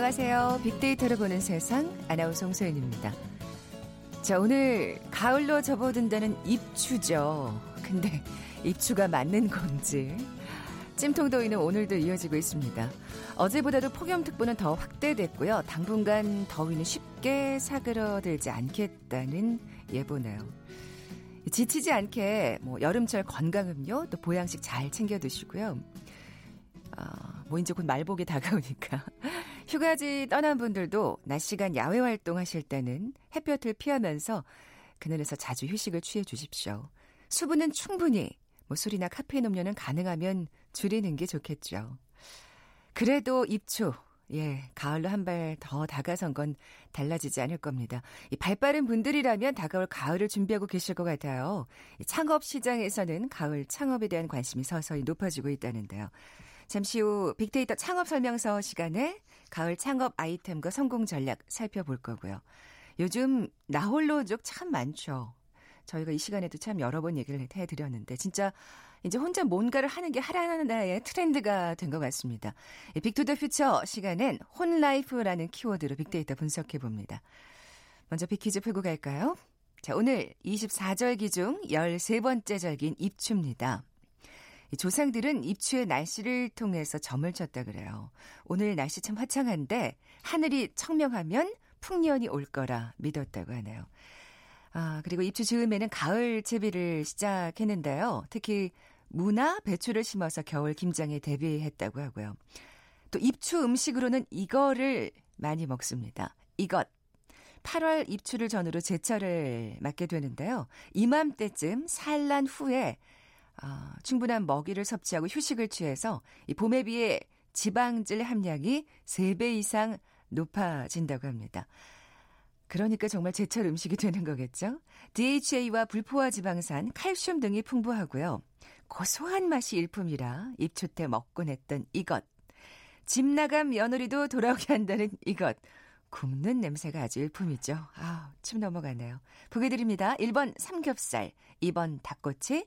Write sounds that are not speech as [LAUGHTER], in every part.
안녕하세요. 빅데이터를 보는 세상 아나운서 홍소연입니다. 자, 오늘 가을로 접어든다는 입추죠. 근데 입추가 맞는 건지 찜통더위는 오늘도 이어지고 있습니다. 어제보다도 폭염특보는 더 확대됐고요. 당분간 더위는 쉽게 사그러들지 않겠다는 예보네요. 지치지 않게 뭐 여름철 건강음료 또 보양식 잘 챙겨 드시고요. 아, 뭐 이제 곧 말복이 다가오니까 휴가지 떠난 분들도 낮 시간 야외 활동하실 때는 햇볕을 피하면서 그늘에서 자주 휴식을 취해 주십시오. 수분은 충분히 뭐 술이나 카페인 음료는 가능하면 줄이는 게 좋겠죠. 그래도 입추, 예, 가을로 한 발 더 다가선 건 달라지지 않을 겁니다. 이 발 빠른 분들이라면 다가올 가을을 준비하고 계실 것 같아요. 창업 시장에서는 가을 창업에 대한 관심이 서서히 높아지고 있다는데요. 잠시 후 빅데이터 창업 설명서 시간에 가을 창업 아이템과 성공 전략 살펴볼 거고요. 요즘 나홀로족 참 많죠. 저희가 이 시간에도 참 여러 번 얘기를 해드렸는데 진짜 이제 혼자 뭔가를 하는 게 하나하나의 트렌드가 된 것 같습니다. Big to the Future 시간엔 혼life라는 키워드로 빅데이터 분석해 봅니다. 먼저 빅퀴즈 풀고 갈까요? 자, 오늘 24절기 중 13번째 절기인 입추입니다. 조상들은 입추의 날씨를 통해서 점을 쳤다 그래요. 오늘 날씨 참 화창한데 하늘이 청명하면 풍년이 올 거라 믿었다고 하네요. 아, 그리고 입추 즈음에는 가을 채비를 시작했는데요. 특히 무나 배추를 심어서 겨울 김장에 대비했다고 하고요. 또 입추 음식으로는 이거를 많이 먹습니다. 이것. 8월 입추를 전후로 제철을 맞게 되는데요. 이맘때쯤 산란 후에 어, 충분한 먹이를 섭취하고 휴식을 취해서 이 봄에 비해 지방질 함량이 3배 이상 높아진다고 합니다. 그러니까 정말 제철 음식이 되는 거겠죠? DHA와 불포화 지방산, 칼슘 등이 풍부하고요. 고소한 맛이 일품이라 입추 때 먹곤 했던 이것. 집 나간 며느리도 돌아오게 한다는 이것. 굽는 냄새가 아주 일품이죠. 아, 침 넘어가네요. 보게 드립니다. 1번 삼겹살, 2번 닭꼬치,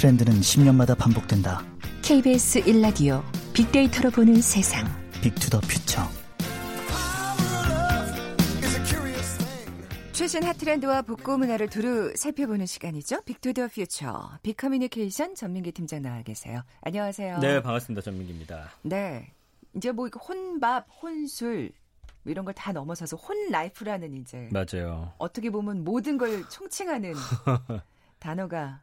트렌드는 10년마다 반복된다. KBS 1라디오 빅데이터로 보는 세상. Big to the Future. 최신 핫트렌드와 복고 문화를 두루 살펴보는 시간이죠. Big to the Future. 빅커뮤니케이션 전민기 팀장 나와 계세요. 안녕하세요. 네, 반갑습니다. 전민기입니다. 네. 이제 뭐 혼밥, 혼술 뭐 이런 걸 다 넘어서서 혼 life라는 이제 맞아요. 어떻게 보면 모든 걸 총칭하는 [LAUGHS] 단어가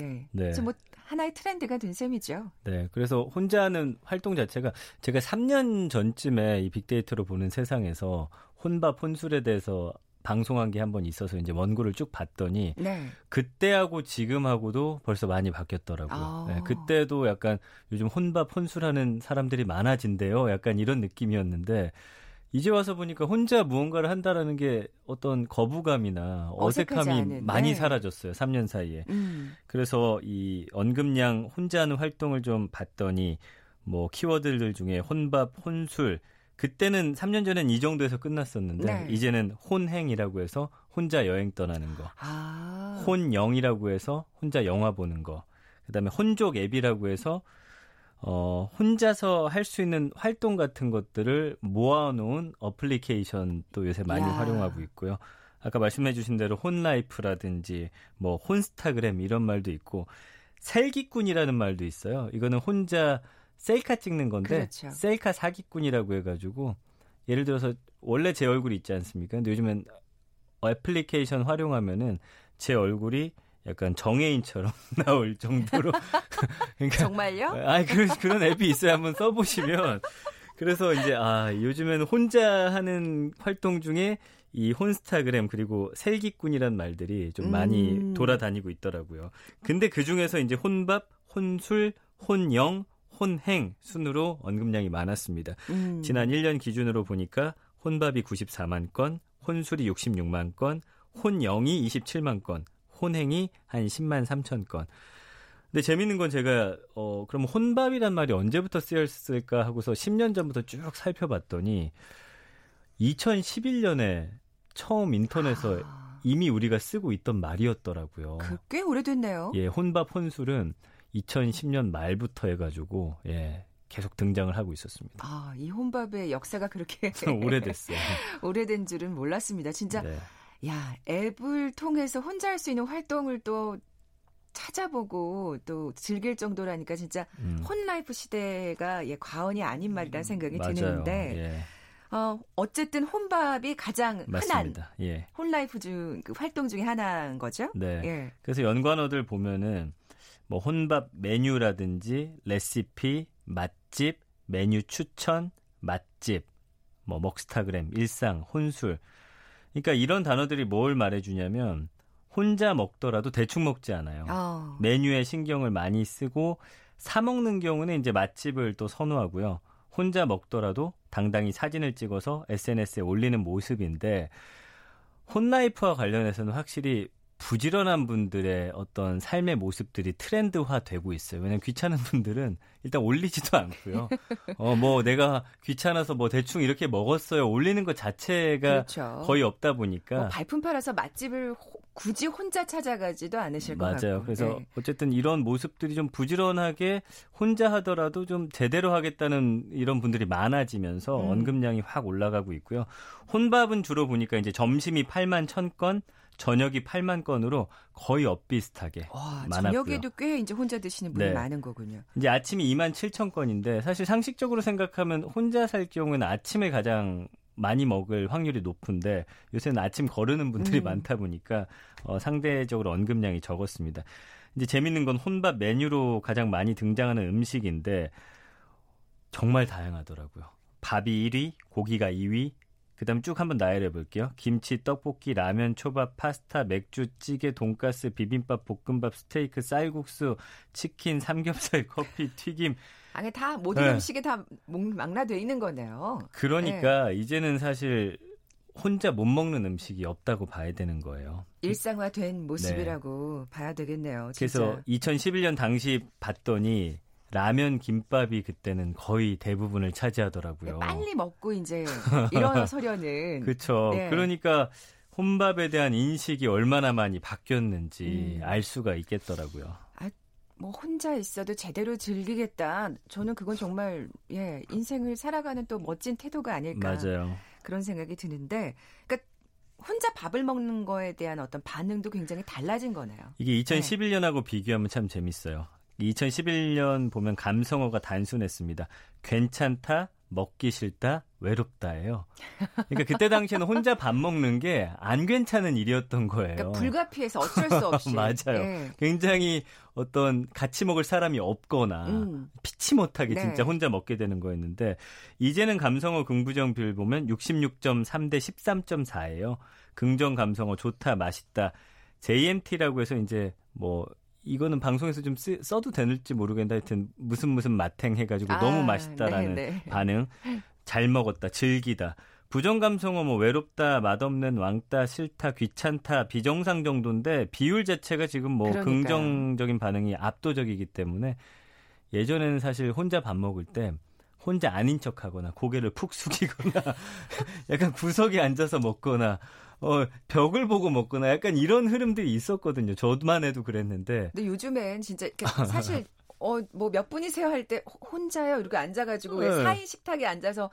예. 네. 뭐 하나의 트렌드가 된 셈이죠. 네. 그래서 혼자 하는 활동 자체가 제가 3년 전쯤에 이 빅데이터로 보는 세상에서 혼밥 혼술에 대해서 방송한 게 한 번 있어서 이제 원고를 쭉 봤더니 네. 그때하고 지금하고도 벌써 많이 바뀌었더라고요. 아. 네, 그때도 약간 요즘 혼밥 혼술하는 사람들이 많아진대요. 약간 이런 느낌이었는데 이제 와서 보니까 혼자 무언가를 한다라는 게 어떤 거부감이나 어색함이 많이 네. 사라졌어요. 3년 사이에. 음. 그래서 이 언급량 혼자 하는 활동을 좀 봤더니 뭐 키워드들 중에 혼밥, 혼술 그때는 3년 전엔 이 정도에서 끝났었는데 네. 이제는 혼행이라고 해서 혼자 여행 떠나는 거. 아. 혼영이라고 해서 혼자 영화 보는 거. 그다음에 혼족 앱이라고 해서 어, 혼자서 할 수 있는 활동 같은 것들을 모아놓은 어플리케이션도 요새 많이 야. 활용하고 있고요. 아까 말씀해주신 대로 혼라이프라든지 뭐 혼스타그램 이런 말도 있고 셀기꾼이라는 말도 있어요. 이거는 혼자 셀카 찍는 건데 그렇죠. 셀카 사기꾼이라고 해가지고 예를 들어서 원래 제 얼굴이 있지 않습니까? 근데 요즘엔 애플리케이션 활용하면은 제 얼굴이 약간 정해인처럼 [LAUGHS] 나올 정도로. [LAUGHS] 그러니까, 정말요? 아, 그런, 그런 앱이 있어요. 한번 써보시면. 그래서 이제, 아, 요즘에는 혼자 하는 활동 중에 이 혼스타그램 그리고 셀기꾼이란 말들이 좀 많이 음. 돌아다니고 있더라고요. 근데 그 중에서 이제 혼밥, 혼술, 혼영, 혼행 순으로 언급량이 많았습니다. 음. 지난 1년 기준으로 보니까 혼밥이 94만 건, 혼술이 66만 건, 혼영이 27만 건, 혼행이 한 10만 3천 건. 근데 재밌는 건 제가 어 그럼 혼밥이란 말이 언제부터 쓰였을까 하고서 10년 전부터 쭉 살펴봤더니 2011년에 처음 인터넷에 아... 이미 우리가 쓰고 있던 말이었더라고요. 그 꽤 오래됐네요. 예, 혼밥 혼술은 2010년 말부터 해가지고 예 계속 등장을 하고 있었습니다. 아, 이 혼밥의 역사가 그렇게 [LAUGHS] 오래됐어요. [LAUGHS] 오래된 줄은 몰랐습니다. 진짜 네. 야 앱을 통해서 혼자 할 수 있는 활동을 또 찾아보고 또 즐길 정도라니까 진짜 음. 혼라이프 시대가 예, 과언이 아닌 말이라는 생각이 맞아요. 드는데 예. 어, 어쨌든 혼밥이 가장 맞습니다. 흔한 예. 혼라이프 중 그 활동 중에 하나인 거죠. 네. 예. 그래서 연관어들 보면은 뭐 혼밥 메뉴라든지 레시피, 맛집, 메뉴 추천, 맛집, 뭐 먹스타그램, 일상, 혼술. 그러니까 이런 단어들이 뭘 말해주냐면 혼자 먹더라도 대충 먹지 않아요. 어. 메뉴에 신경을 많이 쓰고 사 먹는 경우는 이제 맛집을 또 선호하고요. 혼자 먹더라도 당당히 사진을 찍어서 SNS에 올리는 모습인데 혼라이프와 관련해서는 확실히 부지런한 분들의 어떤 삶의 모습들이 트렌드화 되고 있어요. 왜냐면 귀찮은 분들은 일단 올리지도 않고요. 어, 뭐 내가 귀찮아서 뭐 대충 이렇게 먹었어요. 올리는 것 자체가 그렇죠. 거의 없다 보니까. 뭐 발품 팔아서 맛집을 굳이 혼자 찾아가지도 않으실 것 같고. 맞아요. 그래서 네. 어쨌든 이런 모습들이 좀 부지런하게 혼자 하더라도 좀 제대로 하겠다는 이런 분들이 많아지면서 음. 언급량이 확 올라가고 있고요. 혼밥은 주로 보니까 이제 점심이 8만 1000건, 저녁이 8만 건으로 거의 엇비슷하게 와, 많았고요. 저녁에도 꽤 이제 혼자 드시는 분이 네. 많은 거군요. 이제 아침이 2만 7천 건인데 사실 상식적으로 생각하면 혼자 살 경우는 아침에 가장 많이 먹을 확률이 높은데 요새는 아침 거르는 분들이 음. 많다 보니까 어, 상대적으로 언급량이 적었습니다. 이제 재밌는 건 혼밥 메뉴로 가장 많이 등장하는 음식인데 정말 다양하더라고요. 밥이 1위, 고기가 2위, 그 다음 쭉 한번 나열해 볼게요. 김치, 떡볶이, 라면, 초밥, 파스타, 맥주, 찌개, 돈가스, 비빔밥, 볶음밥, 스테이크, 쌀국수, 치킨, 삼겹살, [LAUGHS] 커피, 튀김. 아니 다 모든 네. 음식에 다 망라돼 있는 거네요. 그러니까 네. 이제는 사실 혼자 못 먹는 음식이 없다고 봐야 되는 거예요. 일상화된 모습이라고 네. 봐야 되겠네요. 진짜. 그래서 2011년 당시 봤더니 라면 김밥이 그때는 거의 대부분을 차지하더라고요. 네, 빨리 먹고 이제 일어서려는. [LAUGHS] 그렇죠. 네. 그러니까 혼밥에 대한 인식이 얼마나 많이 바뀌었는지 음. 알 수가 있겠더라고요. 아, 뭐 혼자 있어도 제대로 즐기겠다. 저는 그건 정말 예 인생을 살아가는 또 멋진 태도가 아닐까. 맞아요. 그런 생각이 드는데, 그러니까 혼자 밥을 먹는 거에 대한 어떤 반응도 굉장히 달라진 거네요. 이게 2011년하고 네. 비교하면 참 재밌어요. 2011년 보면 감성어가 단순했습니다. 괜찮다, 먹기 싫다, 외롭다예요. 그러니까 그때 당시에는 혼자 밥 먹는 게 안 괜찮은 일이었던 거예요. 그러니까 불가피해서 어쩔 수 없이. [LAUGHS] 맞아요. 네. 굉장히 어떤 같이 먹을 사람이 없거나 음. 피치 못하게 네. 진짜 혼자 먹게 되는 거였는데 이제는 감성어 긍부정 비율 보면 66.3 대 13.4예요. 긍정 감성어 좋다, 맛있다. JMT라고 해서 이제 뭐 이거는 방송에서 좀 쓰, 써도 되는지 모르겠는데 하여튼 무슨 무슨 맛행 해가지고 아, 너무 맛있다라는 네네. 네. 반응. 잘 먹었다, 즐기다. 부정감성어 뭐 외롭다, 맛없는, 왕따, 싫다, 귀찮다, 비정상 정도인데 비율 자체가 지금 뭐 그러니까요. 긍정적인 반응이 압도적이기 때문에 예전에는 사실 혼자 밥 먹을 때 혼자 아닌 척 하거나 고개를 푹 숙이거나 [LAUGHS] 약간 구석에 앉아서 먹거나 어, 벽을 보고 먹거나 약간 이런 흐름들이 있었거든요. 저만 해도 그랬는데. 근데 요즘엔 진짜 사실 [LAUGHS] 어, 뭐 몇 분이세요 할 때 혼자요 이렇게 앉아가지고 네. 왜 사인 식탁에 앉아서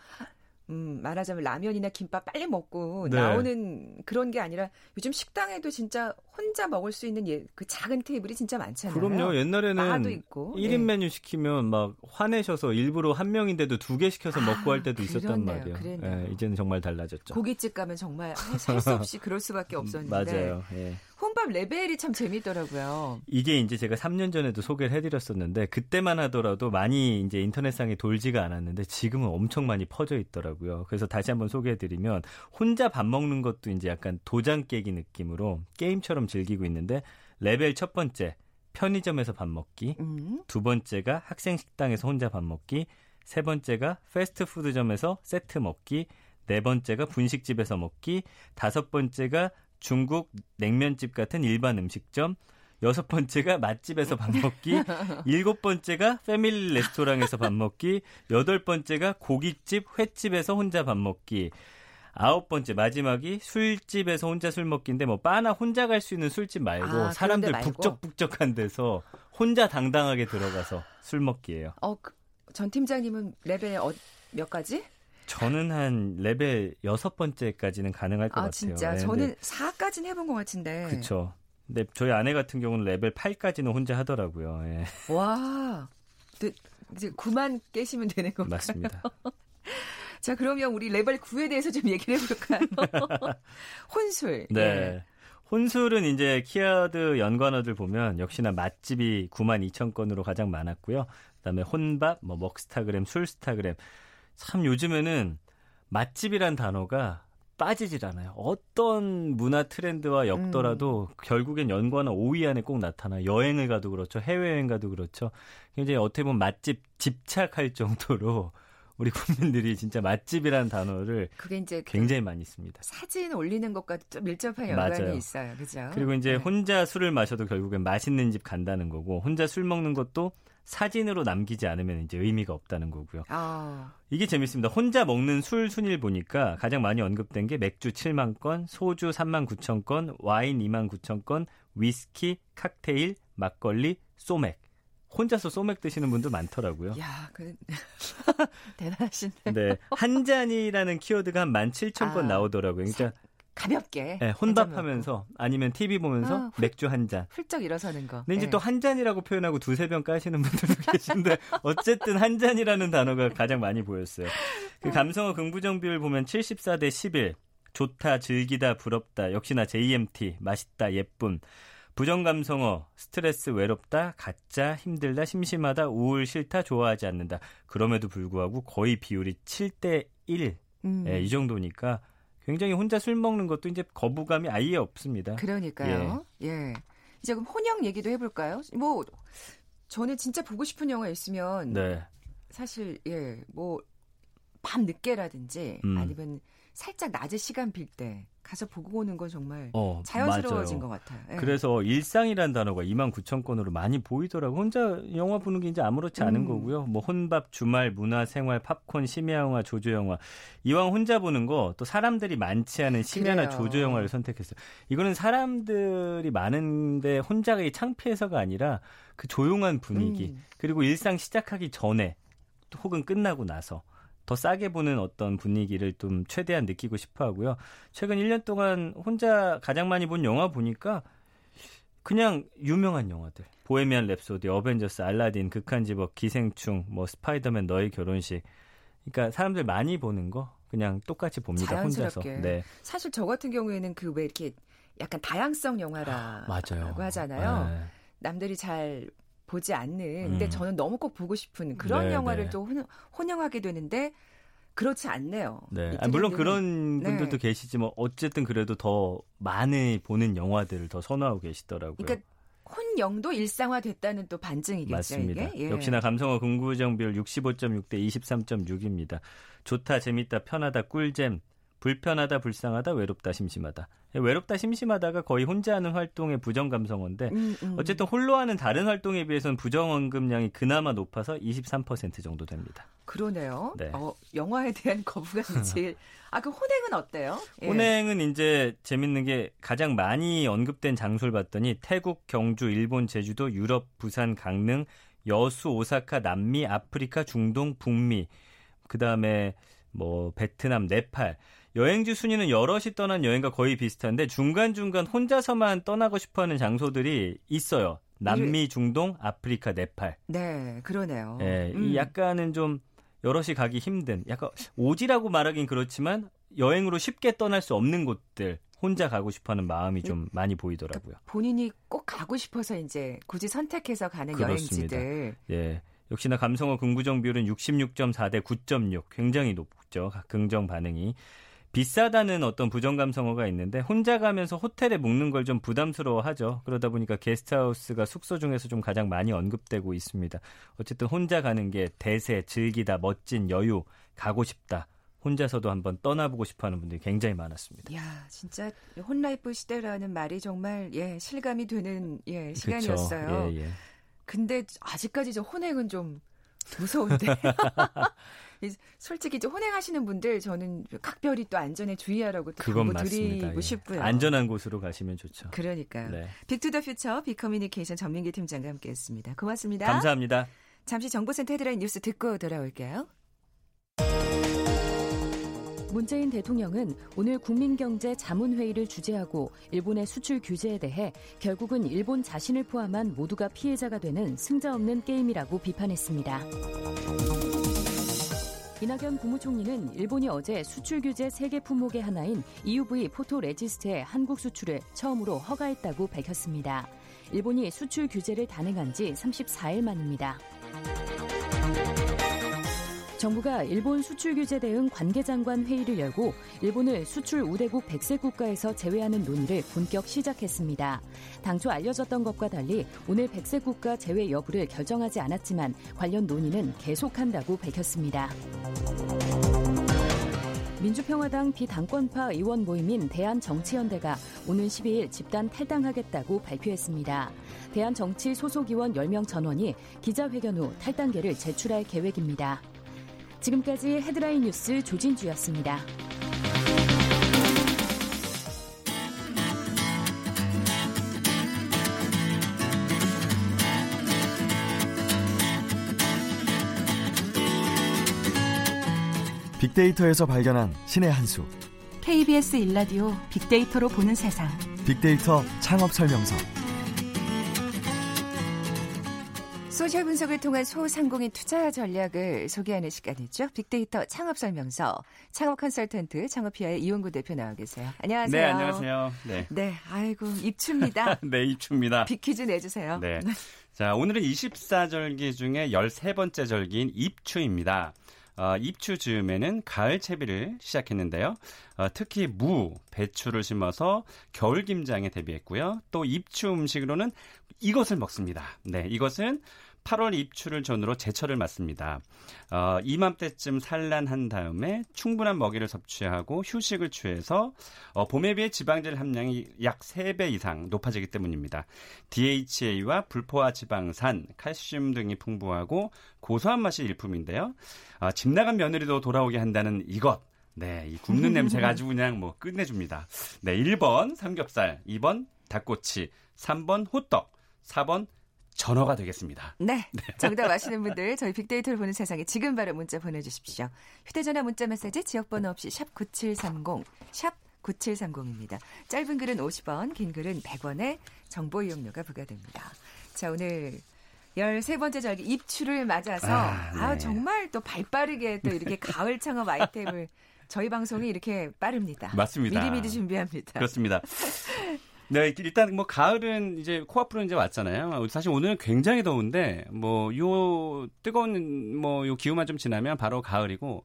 음, 말하자면 라면이나 김밥 빨리 먹고 네. 나오는 그런 게 아니라 요즘 식당에도 진짜 혼자 먹을 수 있는 예, 그 작은 테이블이 진짜 많잖아요. 그럼요. 옛날에는 있고. 1인 네. 메뉴 시키면 막 화내셔서 일부러 한 명인데도 두 개 시켜서 아, 먹고 할 때도 있었단 말이에요. 예, 이제는 정말 달라졌죠. 고깃집 가면 정말 살 수 없이 그럴 수밖에 없었는데. [LAUGHS] 맞아요. 예. 혼밥 레벨이 참 재밌더라고요. 이게 이제 제가 3년 전에도 소개를 해드렸었는데 그때만 하더라도 많이 이제 인터넷상에 돌지가 않았는데 지금은 엄청 많이 퍼져 있더라고요. 그래서 다시 한번 소개해드리면 혼자 밥 먹는 것도 이제 약간 도장 깨기 느낌으로 게임처럼 즐기고 있는데 레벨 첫 번째 편의점에서 밥 먹기. 음. 두 번째가 학생 식당에서 혼자 밥 먹기. 세 번째가 패스트푸드점에서 세트 먹기. 네 번째가 분식집에서 먹기. 다섯 번째가 중국 냉면집 같은 일반 음식점. 여섯 번째가 맛집에서 밥 먹기, [LAUGHS] 일곱 번째가 패밀리 레스토랑에서 밥 먹기, 여덟 번째가 고깃집, 횟집에서 혼자 밥 먹기. 아홉 번째 마지막이 술집에서 혼자 술 먹기인데 뭐 바나 혼자 갈 수 있는 술집 말고 아, 사람들 말고. 북적북적한 데서 혼자 당당하게 들어가서 술 먹기예요. 어, 그, 전 팀장님은 레벨 어, 몇 가지? 저는 한 레벨 여섯 번째까지는 가능할 것 아, 같아요. 진짜? 네, 저는 4까지는 해본 것 같은데. 그렇죠. 근데 저희 아내 같은 경우는 레벨 8까지는 혼자 하더라고요. 예. 와, 이제 9만 깨시면 되는 건가요? 맞습니다. [LAUGHS] 자, 그러면 우리 레벨 9에 대해서 좀 얘기를 해볼까요? [LAUGHS] 혼술. 네. 예. 혼술은 이제 키워드 연관어들 보면 역시나 맛집이 9만 2천 건으로 가장 많았고요. 그다음에 혼밥, 뭐 먹스타그램, 술스타그램. 참 요즘에는 맛집이란 단어가 빠지질 않아요. 어떤 문화 트렌드와 엮더라도 음. 결국엔 연관어 5위 안에 꼭 나타나. 여행을 가도 그렇죠. 해외여행 가도 그렇죠. 굉장히 어떻게 보면 맛집 집착할 정도로 [LAUGHS] 우리 국민들이 진짜 맛집이라는 단어를 그게 이제 굉장히 많이 씁니다. 사진 올리는 것과 좀 밀접한 연관이 맞아요. 있어요. 그죠? 그리고 이제 네. 혼자 술을 마셔도 결국엔 맛있는 집 간다는 거고 혼자 술 먹는 것도 사진으로 남기지 않으면 이제 의미가 없다는 거고요. 아. 이게 재밌습니다. 혼자 먹는 술 순위를 보니까 가장 많이 언급된 게 맥주 7만 건, 소주 3만 9천 건, 와인 2만 9천 건, 위스키, 칵테일, 막걸리, 소맥. 혼자서 소맥 드시는 분도 많더라고요. 야, 그 [LAUGHS] 대단하시네. 네, 한 잔이라는 키워드가 한 17,000건 아, 나오더라고요. 그러니까 가볍게. 네, 혼밥하면서 아니면 TV 보면서 아, 맥주 한 잔. 훌쩍 일어서는 거. 근데 이제 네. 또한 잔이라고 표현하고 두세 병 까시는 분들도 [LAUGHS] 계신데 어쨌든 한 잔이라는 단어가 가장 많이 보였어요. 그 음. 감성어 긍부정 비율 보면 74대 11. 좋다, 즐기다, 부럽다. 역시나 JMT, 맛있다, 예쁨. 부정 감성어, 스트레스, 외롭다, 가짜, 힘들다, 심심하다, 우울, 싫다, 좋아하지 않는다. 그럼에도 불구하고 거의 비율이 7대 1. 음. 예, 이 정도니까 굉장히 혼자 술 먹는 것도 이제 거부감이 아예 없습니다. 그러니까요. 예. 예. 이제 그럼 혼영 얘기도 해볼까요? 뭐 저는 진짜 보고 싶은 영화 있으면 네. 사실 예뭐 밤 늦게라든지 음. 아니면 살짝 낮에 시간 빌 때 가서 보고 오는 건 정말 어, 자연스러워진 맞아요. 것 같아요. 예. 그래서 일상이란 단어가 2만 9천 건으로 많이 보이더라고. 혼자 영화 보는 게 이제 아무렇지 않은 음. 거고요. 뭐 혼밥, 주말, 문화, 생활, 팝콘, 심야 영화, 조조 영화. 이왕 혼자 보는 거 또 사람들이 많지 않은 심야나 그래요. 조조 영화를 선택했어요. 이거는 사람들이 많은데 혼자가 창피해서가 아니라 그 조용한 분위기 음. 그리고 일상 시작하기 전에 혹은 끝나고 나서 더 싸게 보는 어떤 분위기를 좀 최대한 느끼고 싶어 하고요. 최근 1년 동안 혼자 가장 많이 본 영화 보니까 그냥 유명한 영화들. 보헤미안 랩소디, 어벤져스, 알라딘, 극한직업, 기생충, 뭐 스파이더맨 너의 결혼식. 그러니까 사람들 많이 보는 거 그냥 똑같이 봅니다. 자연스럽게. 혼자서. 네. 사실 저 같은 경우에는 그 왜 이렇게 약간 다양성 영화라고 맞아요. 하잖아요. 네. 남들이 잘 보지 않는 근데 음. 저는 너무 꼭 보고 싶은 그런 네, 영화를 네. 또 혼영하게 되는데 그렇지 않네요. 네. 아, 물론 그런 네. 분들도 계시지만 어쨌든 그래도 더 많이 보는 영화들을 더 선호하고 계시더라고요. 그러니까 혼영도 일상화됐다는 또 반증이겠죠. 맞습니다. 예. 역시나 감성어 긍부정 비율 65.6 대 23.6입니다. 좋다, 재밌다, 편하다, 꿀잼, 불편하다, 불쌍하다, 외롭다, 심심하다. 외롭다, 심심하다가 거의 혼자 하는 활동의 부정 감성어인데 음, 음. 어쨌든 홀로 하는 다른 활동에 비해서는 부정 언급량이 그나마 높아서 23% 정도 됩니다. 그러네요. 네. 어, 영화에 대한 [LAUGHS] 거부감이 제일 아, 그 혼행은 어때요? 예. 혼행은 이제 재밌는 게 가장 많이 언급된 장소를 봤더니 태국, 경주, 일본, 제주도, 유럽, 부산, 강릉, 여수, 오사카, 남미, 아프리카, 중동, 북미, 그 다음에 뭐 베트남, 네팔 여행지 순위는 여럿이 떠난 여행과 거의 비슷한데 중간중간 혼자서만 떠나고 싶어하는 장소들이 있어요. 남미, 중동, 아프리카, 네팔. 네, 그러네요. 네, 음. 약간은 좀 여럿이 가기 힘든, 약간 오지라고 말하긴 그렇지만 여행으로 쉽게 떠날 수 없는 곳들 혼자 가고 싶어하는 마음이 좀 음. 많이 보이더라고요. 그러니까 본인이 꼭 가고 싶어서 이제 굳이 선택해서 가는 그렇습니다. 여행지들. 예. 역시나 감성어 긍부정 비율은 66.4 대 9.6 굉장히 높죠. 긍정 반응이. 비싸다는 어떤 부정 감성어가 있는데 혼자 가면서 호텔에 묵는 걸 좀 부담스러워하죠. 그러다 보니까 게스트하우스가 숙소 중에서 좀 가장 많이 언급되고 있습니다. 어쨌든 혼자 가는 게 대세, 즐기다, 멋진 여유, 가고 싶다. 혼자서도 한번 떠나보고 싶어하는 분들이 굉장히 많았습니다. 야, 진짜 혼라이프 시대라는 말이 정말 예 실감이 되는 예 시간이었어요. 예, 예. 근데 아직까지 저 혼액은 좀 무서운데. [LAUGHS] 솔직히 이제 혼행하시는 분들 저는 각별히 또 안전에 주의하라고 그건 드리고 예. 싶고요. 안전한 곳으로 가시면 좋죠. 그러니까요. 네. 빅투더퓨처 빅커뮤니케이션 전민기 팀장과 함께했습니다. 고맙습니다. 감사합니다. 잠시 정보센터 헤드라인 뉴스 듣고 돌아올게요. 문재인 대통령은 오늘 국민경제 자문회의를 주재하고 일본의 수출 규제에 대해 결국은 일본 자신을 포함한 모두가 피해자가 되는 승자 없는 게임이라고 비판했습니다. 이낙연 국무총리는 일본이 어제 수출 규제 세계 품목의 하나인 EUV 포토 레지스트의 한국 수출을 처음으로 허가했다고 밝혔습니다. 일본이 수출 규제를 단행한 지 34일 만입니다. 정부가 일본 수출 규제 대응 관계장관 회의를 열고 일본을 수출 우대국 100세 국가에서 제외하는 논의를 본격 시작했습니다. 당초 알려졌던 것과 달리 오늘 100세 국가 제외 여부를 결정하지 않았지만 관련 논의는 계속한다고 밝혔습니다. 민주평화당 비당권파 의원 모임인 대한정치연대가 오는 12일 집단 탈당하겠다고 발표했습니다. 대한정치 소속 의원 10명 전원이 기자회견 후 탈당계를 제출할 계획입니다. 지금까지 헤드라인 뉴스 조진주였습니다. 빅데이터에서 발견한 신의 한 수. KBS 일라디오 빅데이터로 보는 세상. 빅데이터 창업 설명서. social 분석을 통한 소상공인 투자 전략을 소개하는 시간이죠. 빅데이터 창업 설명서 창업 컨설턴트 창업피아의 이용구 대표 나와 계세요. 안녕하세요. 네, 안녕하세요. 네. 네, 아이고 입추입니다. [LAUGHS] 네, 입추입니다. Big 퀴즈 내주세요. 네. [LAUGHS] 자, 오늘은 24절기 중에 13번째 절기인 입추입니다. 어, 입추 즈음에는 가을 채비를 시작했는데요. 어, 특히 무, 배추를 심어서 겨울 김장에 대비했고요. 또 입추 음식으로는 이것을 먹습니다. 네, 이것은 8월 입추를 전후로 제철을 맞습니다. 어, 이맘때쯤 산란한 다음에 충분한 먹이를 섭취하고 휴식을 취해서 어, 봄에 비해 지방질 함량이 약 3배 이상 높아지기 때문입니다. DHA와 불포화 지방산, 칼슘 등이 풍부하고 고소한 맛이 일품인데요. 어, 집 나간 며느리도 돌아오게 한다는 이것. 네, 이 굽는 냄새가 아주 그냥 뭐 끝내줍니다. 네, 1번 삼겹살, 2번 닭꼬치, 3번 호떡, 4번 전어가 되겠습니다. 네. [LAUGHS] 네. 정답 아시는 분들 저희 빅데이터를 보는 세상에 지금 바로 문자 보내주십시오. 휴대전화 문자 메시지 지역번호 없이 샵 9730, 샵 9730입니다. 짧은 글은 50원, 긴 글은 100원에 정보 이용료가 부과됩니다. 자, 오늘 13번째 절기 입추를 맞아서 아, 네. 아 정말 또 발빠르게 또 이렇게 가을 창업 아이템을 저희 방송이 이렇게 빠릅니다. 맞습니다. 미리미리 준비합니다. 그렇습니다. [LAUGHS] 네, 일단 뭐 가을은 이제 코앞으로 이제 왔잖아요. 사실 오늘은 굉장히 더운데 뭐 요 뜨거운 뭐 요 기후만 좀 지나면 바로 가을이고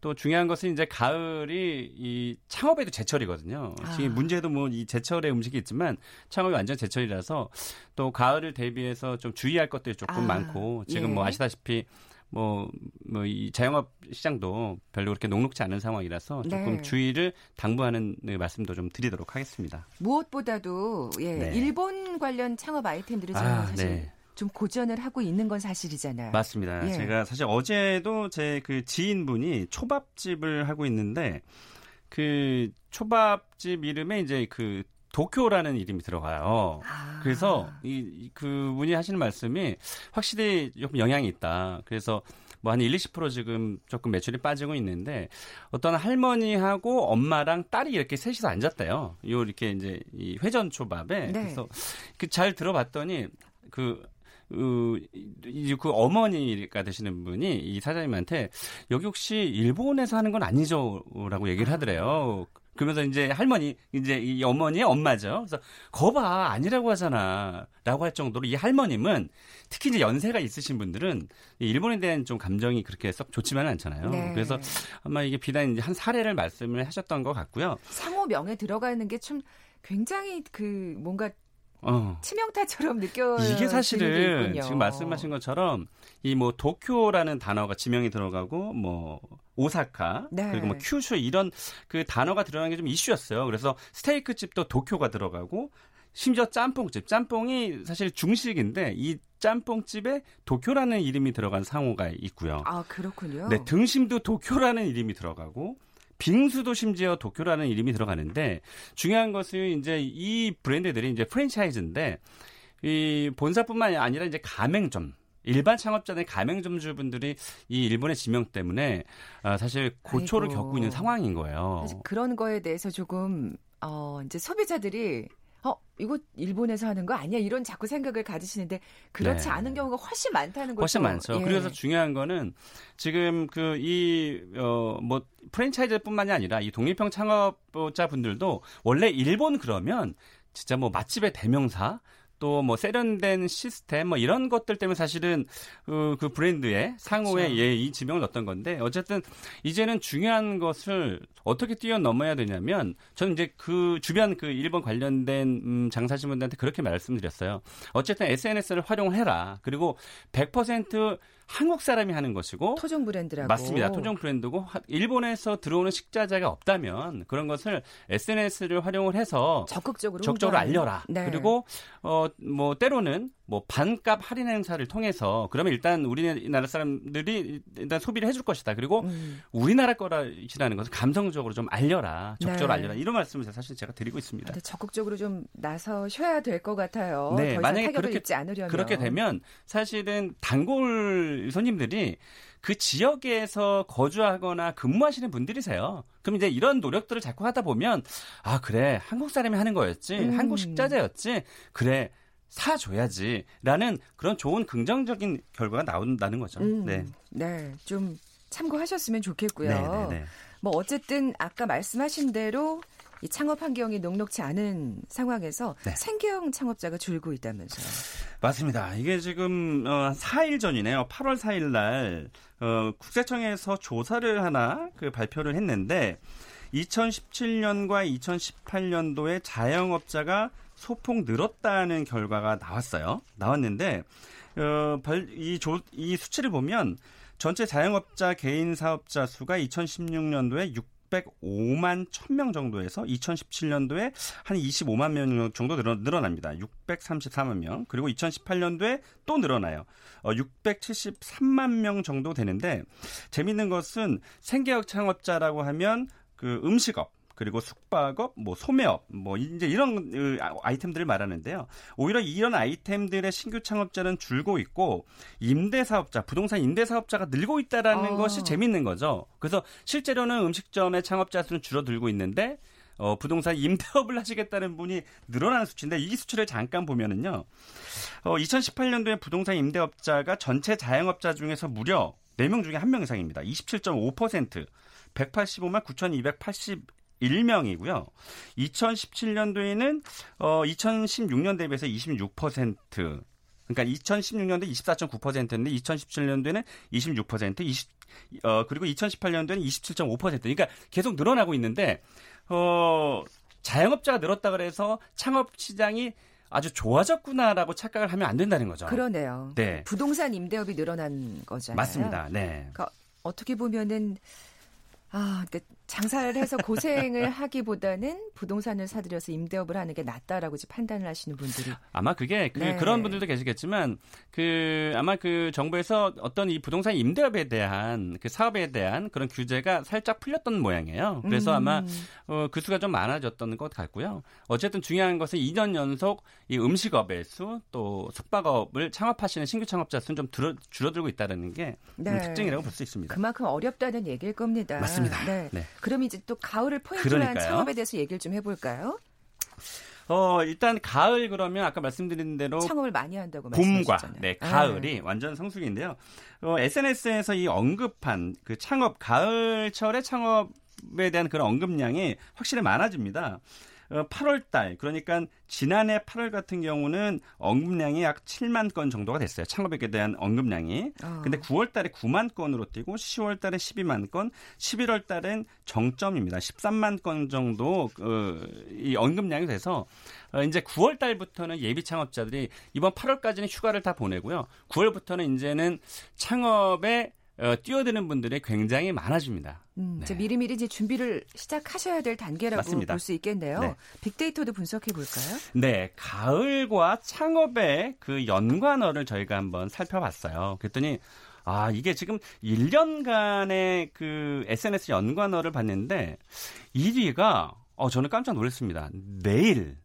또 중요한 것은 이제 가을이 이 창업에도 제철이거든요. 아. 지금 문제도 뭐 이 제철의 음식이 있지만 창업이 완전 제철이라서 또 가을을 대비해서 좀 주의할 것들이 조금 아. 많고 지금 뭐 예. 뭐 아시다시피 뭐, 뭐, 이 자영업 시장도 별로 그렇게 녹록지 않은 상황이라서 조금 네. 주의를 당부하는 말씀도 좀 드리도록 하겠습니다. 무엇보다도, 예, 네. 일본 관련 창업 아이템들이 지금 아, 사실 네. 좀 고전을 하고 있는 건 사실이잖아요. 맞습니다. 예. 제가 사실 어제도 제 그 지인분이 초밥집을 하고 있는데 그 초밥집 이름에 이제 그 도쿄라는 이름이 들어가요. 아. 그래서 이 그분이 하시는 말씀이 확실히 조금 영향이 있다. 그래서 뭐 한 1, 20% 지금 조금 매출이 빠지고 있는데 어떤 할머니하고 엄마랑 딸이 이렇게 셋이서 앉았대요. 요 이렇게 이제 이 회전 초밥에 네. 그래서 그 잘 들어봤더니 그 그, 이제 그 어머니가 되시는 분이 이 사장님한테 여기 혹시 일본에서 하는 건 아니죠? 라고 얘기를 하더래요. 그러면서 이제 할머니 이제 이 어머니의 엄마죠. 그래서 거봐 아니라고 하잖아 라고 할 정도로 이 할머님은 특히 이제 연세가 있으신 분들은 일본에 대한 좀 감정이 그렇게 썩 좋지만은 않잖아요. 네. 그래서 아마 이게 비단 이제 한 사례를 말씀을 하셨던 것 같고요. 상호명에 들어가 있는 게좀 굉장히 그 뭔가 어. 치명타처럼 느껴 이게 사실은 지금 말씀하신 것처럼 이 뭐 도쿄라는 단어가 지명이 들어가고 뭐 오사카 네. 그리고 뭐 큐슈 이런 그 단어가 들어가는 게좀 이슈였어요. 그래서 스테이크 집도 도쿄가 들어가고 심지어 짬뽕집 짬뽕이 사실 중식인데 이 짬뽕집에 도쿄라는 이름이 들어간 상호가 있고요. 아 그렇군요. 네 등심도 도쿄라는 이름이 들어가고 빙수도 심지어 도쿄라는 이름이 들어가는데 중요한 것은 이제 이 브랜드들이 이제 프랜차이즈인데 이 본사뿐만 아니라 이제 가맹점 일반 창업자들 가맹점주분들이 이 일본의 지명 때문에 아, 사실 고초를 아이고. 겪고 있는 상황인 거예요. 그런 거에 대해서 조금 어 이제 소비자들이 어, 이거 일본에서 하는 거 아니야? 이런 자꾸 생각을 가지시는데 그렇지 네. 않은 경우가 훨씬 많다는 거죠. 훨씬 많죠. 예. 그래서 중요한 거는 지금 그 이 어 뭐 프랜차이즈뿐만이 아니라 이 독립형 창업자 분들도 원래 일본 그러면 진짜 뭐 맛집의 대명사 또 뭐 세련된 시스템 뭐 이런 것들 때문에 사실은 그, 그 브랜드의 상호에 그렇죠. 예, 이 지명을 넣었던 건데 어쨌든 이제는 중요한 것을 어떻게 뛰어넘어야 되냐면 저는 이제 그 주변 그 일본 관련된 음, 장사하시는 분들한테 그렇게 말씀드렸어요. 어쨌든 SNS를 활용해라. 그리고 100% 한국 사람이 하는 것이고 토종 브랜드라고 맞습니다. 토종 브랜드고 일본에서 들어오는 식자재가 없다면 그런 것을 SNS를 활용을 해서 적극적으로 적극적으로 알려라. 네. 그리고 어 뭐 때로는 뭐 반값 할인 행사를 통해서 그러면 일단 우리나라 사람들이 일단 소비를 해줄 것이다. 그리고 음. 우리나라 거라시라는 것을 감성적으로 좀 알려라, 적극적으로 네. 알려라 이런 말씀을 사실 제가 드리고 있습니다. 적극적으로 좀 나서셔야 될 것 같아요. 네, 만약에 그렇게 그렇게 되면 사실은 단골 손님들이 그 지역에서 거주하거나 근무하시는 분들이세요. 그럼 이제 이런 노력들을 자꾸 하다 보면 아 그래 한국 사람이 하는 거였지, 음. 한국 식자재였지, 그래. 사줘야지 라는 그런 좋은 긍정적인 결과가 나온다는 거죠. 음, 네. 네. 좀 참고하셨으면 좋겠고요. 네, 네, 네. 뭐 어쨌든 아까 말씀하신 대로 이 창업 환경이 녹록치 않은 상황에서 네. 생계형 창업자가 줄고 있다면서요. 맞습니다. 이게 지금 어, 4일 전이네요. 8월 4일 날 어, 국세청에서 조사를 하나 그 발표를 했는데 2017년과 2018년도에 자영업자가 소폭 늘었다는 결과가 나왔어요. 나왔는데 어, 이, 조, 이 수치를 보면 전체 자영업자 개인 사업자 수가 2016년도에 605만 1000명 정도에서 2017년도에 한 25만 명 정도 늘어, 늘어 납니다. 634만 명. 그리고 2018년도에 또 늘어나요. 어, 673만 명 정도 되는데 재밌는 것은 생계역 창업자라고 하면 그 음식업 그리고 숙박업, 뭐 소매업, 뭐 이제 이런 그 아이템들을 말하는데요. 오히려 이런 아이템들의 신규 창업자는 줄고 있고 임대 사업자, 부동산 임대 사업자가 늘고 있다라는 어. 것이 재밌는 거죠. 그래서 실제로는 음식점의 창업자 수는 줄어들고 있는데 어, 부동산 임대업을 [LAUGHS] 하시겠다는 분이 늘어나는 수치인데 이 수치를 잠깐 보면은요. 어, 2018년도에 부동산 임대업자가 전체 자영업자 중에서 무려 4명 중에 1명 이상입니다. 27.5%. 185만 9,280 1명이고요. 2017년도에는 어 2016년 대비해서 26% 그러니까 2016년도 24.9%인데 2017년도에는 26%, 20, 어 그리고 2018년도에는 27.5%. 그러니까 계속 늘어나고 있는데 어 자영업자가 늘었다 그래서 창업 시장이 아주 좋아졌구나라고 착각을 하면 안 된다는 거죠. 그러네요. 네. 부동산 임대업이 늘어난 거잖아요. 맞습니다. 네. 그러니까 어떻게 보면은 아, 그러니까 장사를 해서 고생을 하기보다는 부동산을 사들여서 임대업을 하는 게 낫다라고 판단을 하시는 분들이 아마 그게 그 네. 그런 분들도 계시겠지만 그 아마 그 정부에서 어떤 이 부동산 임대업에 대한 그 사업에 대한 그런 규제가 살짝 풀렸던 모양이에요. 그래서 음. 아마 어, 그 수가 좀 많아졌던 것 같고요. 어쨌든 중요한 것은 2년 연속 이 음식업의 수 또 숙박업을 창업하시는 신규 창업자 수는 좀 줄어, 줄어들고 있다는 게 네. 특징이라고 볼 수 있습니다. 그만큼 어렵다는 얘기일 겁니다. 맞습니다. 네. 네. 그럼 이제 또 가을을 포인트로 한 창업에 대해서 얘기를 좀 해볼까요? 어, 일단 가을 그러면 아까 말씀드린 대로 창업을 많이 한다고 봄과 네, 가을이 네. 완전 성수기인데요. 어, SNS에서 이 언급한 그 창업 가을철의 창업 창업에 대한 그런 언급량이 확실히 많아집니다. 8월 어, 달 그러니까 지난해 8월 같은 경우는 언급량이 약 7만 건 정도가 됐어요. 창업에 대한 언급량이. 어. 근데 9월 달에 9만 건으로 뛰고 10월 달에 12만 건, 11월 달엔 정점입니다. 13만 건 정도 어, 이 언급량이 돼서 어, 이제 9월 달부터는 예비 창업자들이 이번 8월까지는 휴가를 다 보내고요. 9월부터는 이제는 창업에 어, 뛰어드는 분들이 굉장히 많아집니다. 음, 네. 미리미리 이제 준비를 시작하셔야 될 단계라고 볼 수 있겠네요. 네. 빅데이터도 분석해 볼까요? 네, 가을과 창업의 그 연관어를 저희가 한번 살펴봤어요. 그랬더니 아, 이게 지금 1년간의 그 SNS 연관어를 봤는데 1위가 어, 저는 깜짝 놀랐습니다. 내일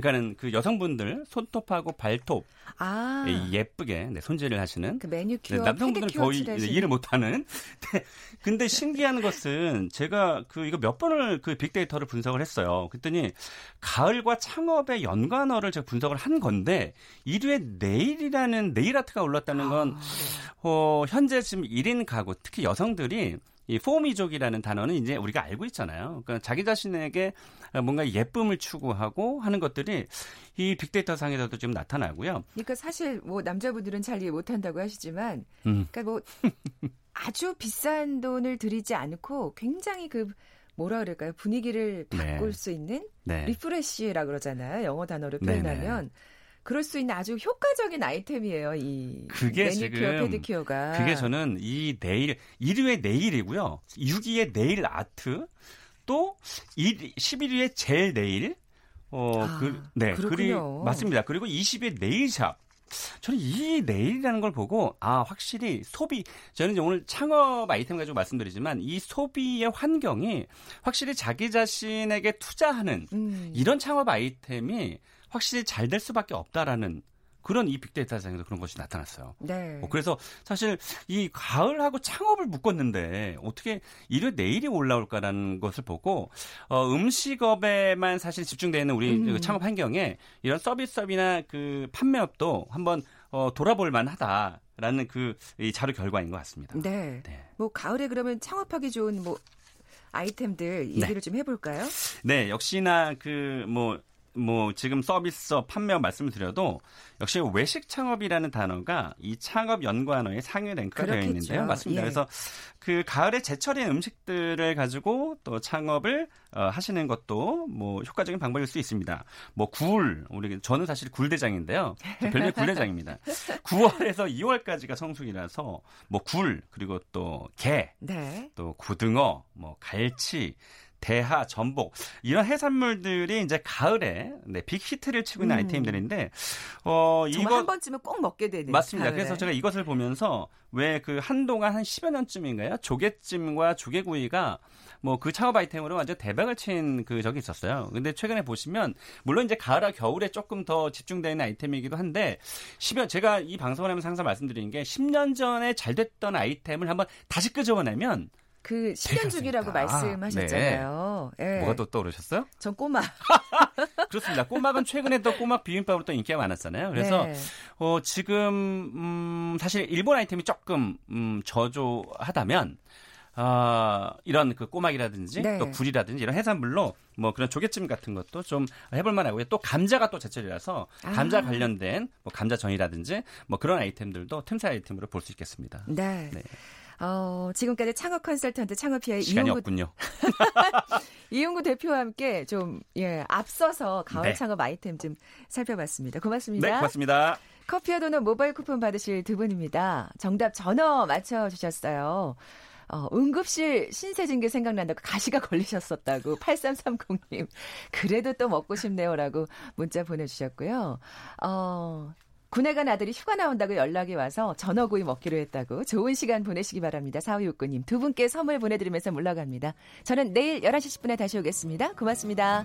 그러니까는 그 여성분들 손톱하고 발톱 아. 예, 예쁘게 네, 손질을 하시는 그 매니큐어, 네, 남성분들은 거의 네, 일을 못하는. [LAUGHS] 네, 근데 신기한 것은 제가 그 이거 몇 번을 그 빅데이터를 분석을 했어요. 그랬더니 가을과 창업의 연관어를 제가 분석을 한 건데 1위에 네일이라는 네일 아트가 올랐다는 건 아. 어, 현재 지금 1인 가구 특히 여성들이 이 포미족이라는 단어는 이제 우리가 알고 있잖아요. 그러니까 자기 자신에게 뭔가 예쁨을 추구하고 하는 것들이 이 빅데이터 상에서도 지금 나타나고요. 그러니까 사실 뭐 남자분들은 잘 이해 못한다고 하시지만, 음. 그러니까 뭐 아주 비싼 돈을 들이지 않고 굉장히 그 뭐라 그럴까요 분위기를 네. 바꿀 네. 수 있는 네. refresh라 그러잖아요. 영어 단어를 표현하면. 네네. 그럴 수 있는 아주 효과적인 아이템이에요. 이 그게 매니큐어, 페디큐어가. 그게 저는 이 네일 1위의 네일이고요. 6위의 네일 아트 또 1, 11위의 젤 네일 어, 아, 그, 네. 그리고 맞습니다. 그리고 20위의 네일샵. 저는 이 네일이라는 걸 보고 아 확실히 소비 저는 오늘 창업 아이템 가지고 말씀드리지만 이 소비의 환경이 확실히 자기 자신에게 투자하는 음. 이런 창업 아이템이 확실히 잘 될 수밖에 없다라는 그런 이 빅데이터 상에서 그런 것이 나타났어요. 네. 어, 그래서 사실 이 가을하고 창업을 묶었는데 어떻게 이래 내일이 올라올까라는 것을 보고 어, 음식업에만 사실 집중되어 있는 우리 음. 그 창업 환경에 이런 서비스업이나 그 판매업도 한번 어, 돌아볼 만하다. 라는 그 이 자료 결과인 것 같습니다. 네. 네. 뭐 가을에 그러면 창업하기 좋은 뭐 아이템들 얘기를 네. 좀 해볼까요? 네, 역시나 그 뭐 뭐 지금 서비스업 판매 말씀을 드려도 역시 외식 창업이라는 단어가 이 창업 연관어에 상위 랭크가 되어 있는데요. 맞습니다. 예. 그래서 그 가을에 제철인 음식들을 가지고 또 창업을 어, 하시는 것도 뭐 효과적인 방법일 수 있습니다. 뭐 굴, 우리 저는 사실 굴대장인데요. 별명 굴대장입니다. [LAUGHS] 9월에서 2월까지가 성수기라서 뭐 굴 그리고 또 게, 네. 또 고등어, 뭐 갈치 대하, 전복 이런 해산물들이 이제 가을에 네, 빅히트를 치고 있는 음. 아이템들인데 어 이거 한 번쯤은 꼭 먹게 되는 맞습니다. 가을에. 그래서 제가 이것을 보면서 왜 그 한동안 한 10여 년쯤인가요? 조개찜과 조개구이가 뭐 그 창업 아이템으로 완전 대박을 친 그 적이 있었어요. 근데 최근에 보시면 물론 이제 가을과 겨울에 조금 더 집중되는 아이템이기도 한데 10여 제가 이 방송을 하면서 항상 말씀드리는 게 10년 전에 잘 됐던 아이템을 한번 다시 끄집어내면 그 10년 주기라고 말씀하셨잖아요. 네. 네. 뭐가 또 떠오르셨어요? 전 꼬막. [LAUGHS] 그렇습니다. 꼬막은 최근에 또 꼬막 비빔밥으로 또 인기가 많았잖아요. 그래서 네. 어, 지금 음, 사실 일본 아이템이 조금 음, 저조하다면 어, 이런 그 꼬막이라든지 네. 또 굴이라든지 이런 해산물로 뭐 그런 조개찜 같은 것도 좀 해볼 만하고요. 또 감자가 또 제철이라서 감자 아. 관련된 뭐 감자전이라든지 뭐 그런 아이템들도 틈새 아이템으로 볼 수 있겠습니다. 네. 네. 어, 지금까지 창업 컨설턴트 창업피아의 시간이 이용구, 없군요. [LAUGHS] 이용구 대표와 함께 좀 예, 앞서서 가을 네. 창업 아이템 좀 살펴봤습니다. 고맙습니다. 네, 고맙습니다. 커피와 도넛 모바일 쿠폰 받으실 두 분입니다. 정답 전어 맞춰주셨어요. 어, 응급실 신세진 게 생각난다고 가시가 걸리셨었다고 [LAUGHS] 8330님. 그래도 또 먹고 싶네요라고 문자 보내주셨고요. 어, 군에 간 아들이 휴가 나온다고 연락이 와서 전어구이 먹기로 했다고 좋은 시간 보내시기 바랍니다. 사위육구님 두 분께 선물 보내드리면서 물러갑니다. 저는 내일 11시 10분에 다시 오겠습니다. 고맙습니다.